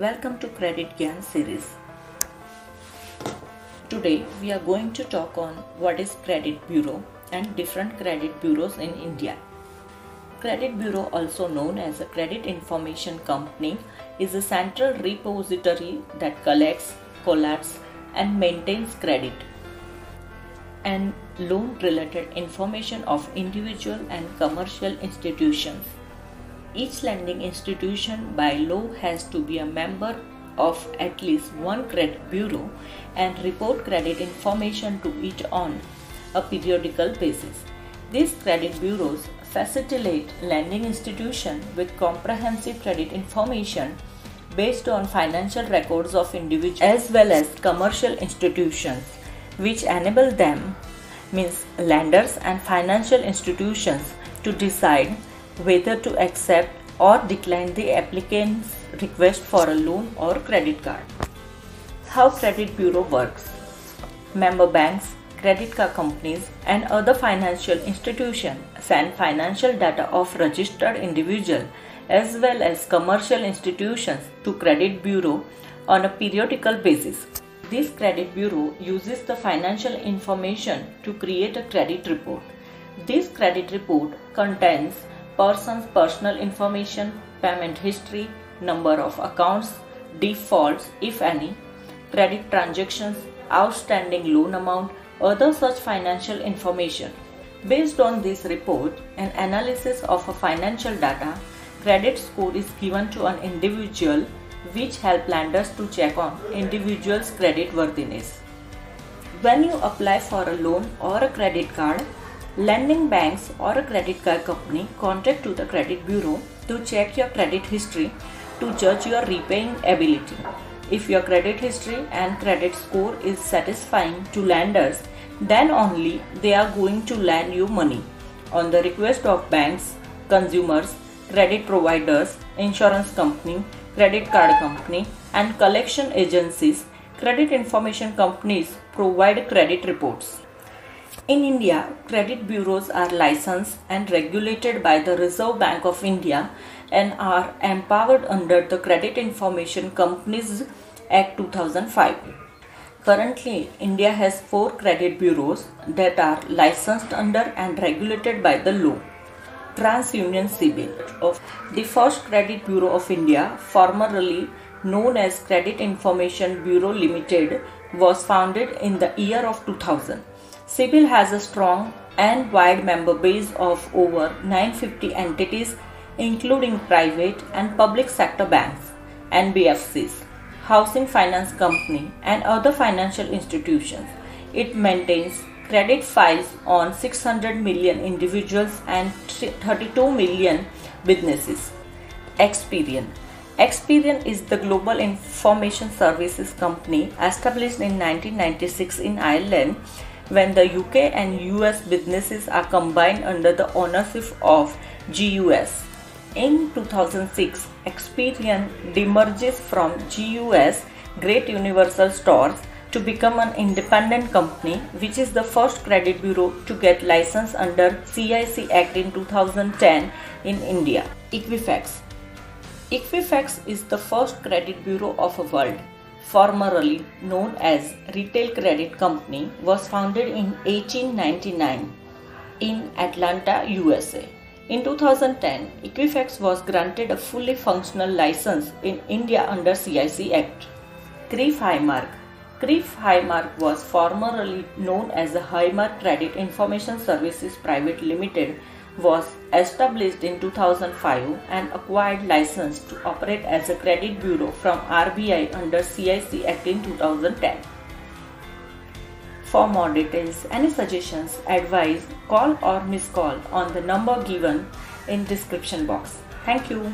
Welcome to Credit Gyan series. Today we are going to talk on what is credit bureau and different credit bureaus in India. Credit bureau also known as a credit information company is a central repository that collects, collates and maintains credit and loan related information of individual and commercial institutions each lending institution by law has to be a member of at least one credit bureau and report credit information to it on a periodical basis. These credit bureaus facilitate lending institutions with comprehensive credit information based on financial records of individuals as well as commercial institutions which enable them means lenders and financial institutions to decide whether to accept or decline the applicant's request for a loan or credit card. How credit bureau works. Member banks, credit card companies and other financial institutions send financial data of registered individual as well as commercial institutions to credit bureau on a periodical basis. This credit bureau uses the financial information to create a credit report. This credit report contains person's personal information, payment history, number of accounts, defaults if any, credit transactions, outstanding loan amount, other such financial information. Based on this report and analysis of a financial data, credit score is given to an individual which help lenders to check on individual's credit worthiness. When you apply for a loan or a credit card, Lending banks or a credit card company contact to the credit bureau to check your credit history to judge your repaying ability. If your credit history and credit score is satisfying to lenders, then only they are going to lend you money on the request of banks, consumers, credit providers, insurance company, credit card company and collection agencies. Credit information companies provide credit reports. In India, credit bureaus are licensed and regulated by the Reserve Bank of India and are empowered under the Credit Information Companies Act 2005. Currently, India has four credit bureaus that are licensed under and regulated by the law. TransUnion CIBIL of the first credit bureau of India, formerly known as Credit Information Bureau Limited, was founded in the year of 2000. CIBIL has a strong and wide member base of over 950 entities including private and public sector banks, NBFCs, housing finance company and other financial institutions. It maintains credit files on 600 million individuals and 32 million businesses. Experian Experian is the global information services company established in 1996 in Ireland when the UK and US businesses are combined under the ownership of GUS. In 2006, Experian demerges from GUS Great Universal Stores to become an independent company, which is the first credit bureau to get license under CIC Act in 2010 in India. Equifax Equifax is the first credit bureau of the world formerly known as Retail Credit Company, was founded in 1899 in Atlanta, USA. In 2010, Equifax was granted a fully functional license in India under CIC Act. CRIF Highmark CRIF Highmark was formerly known as the Highmark Credit Information Services Private Limited was established in 2005 and acquired license to operate as a credit bureau from RBI under CIC Act in 2010. For more details, any suggestions, advice, call or miss call on the number given in description box. Thank you.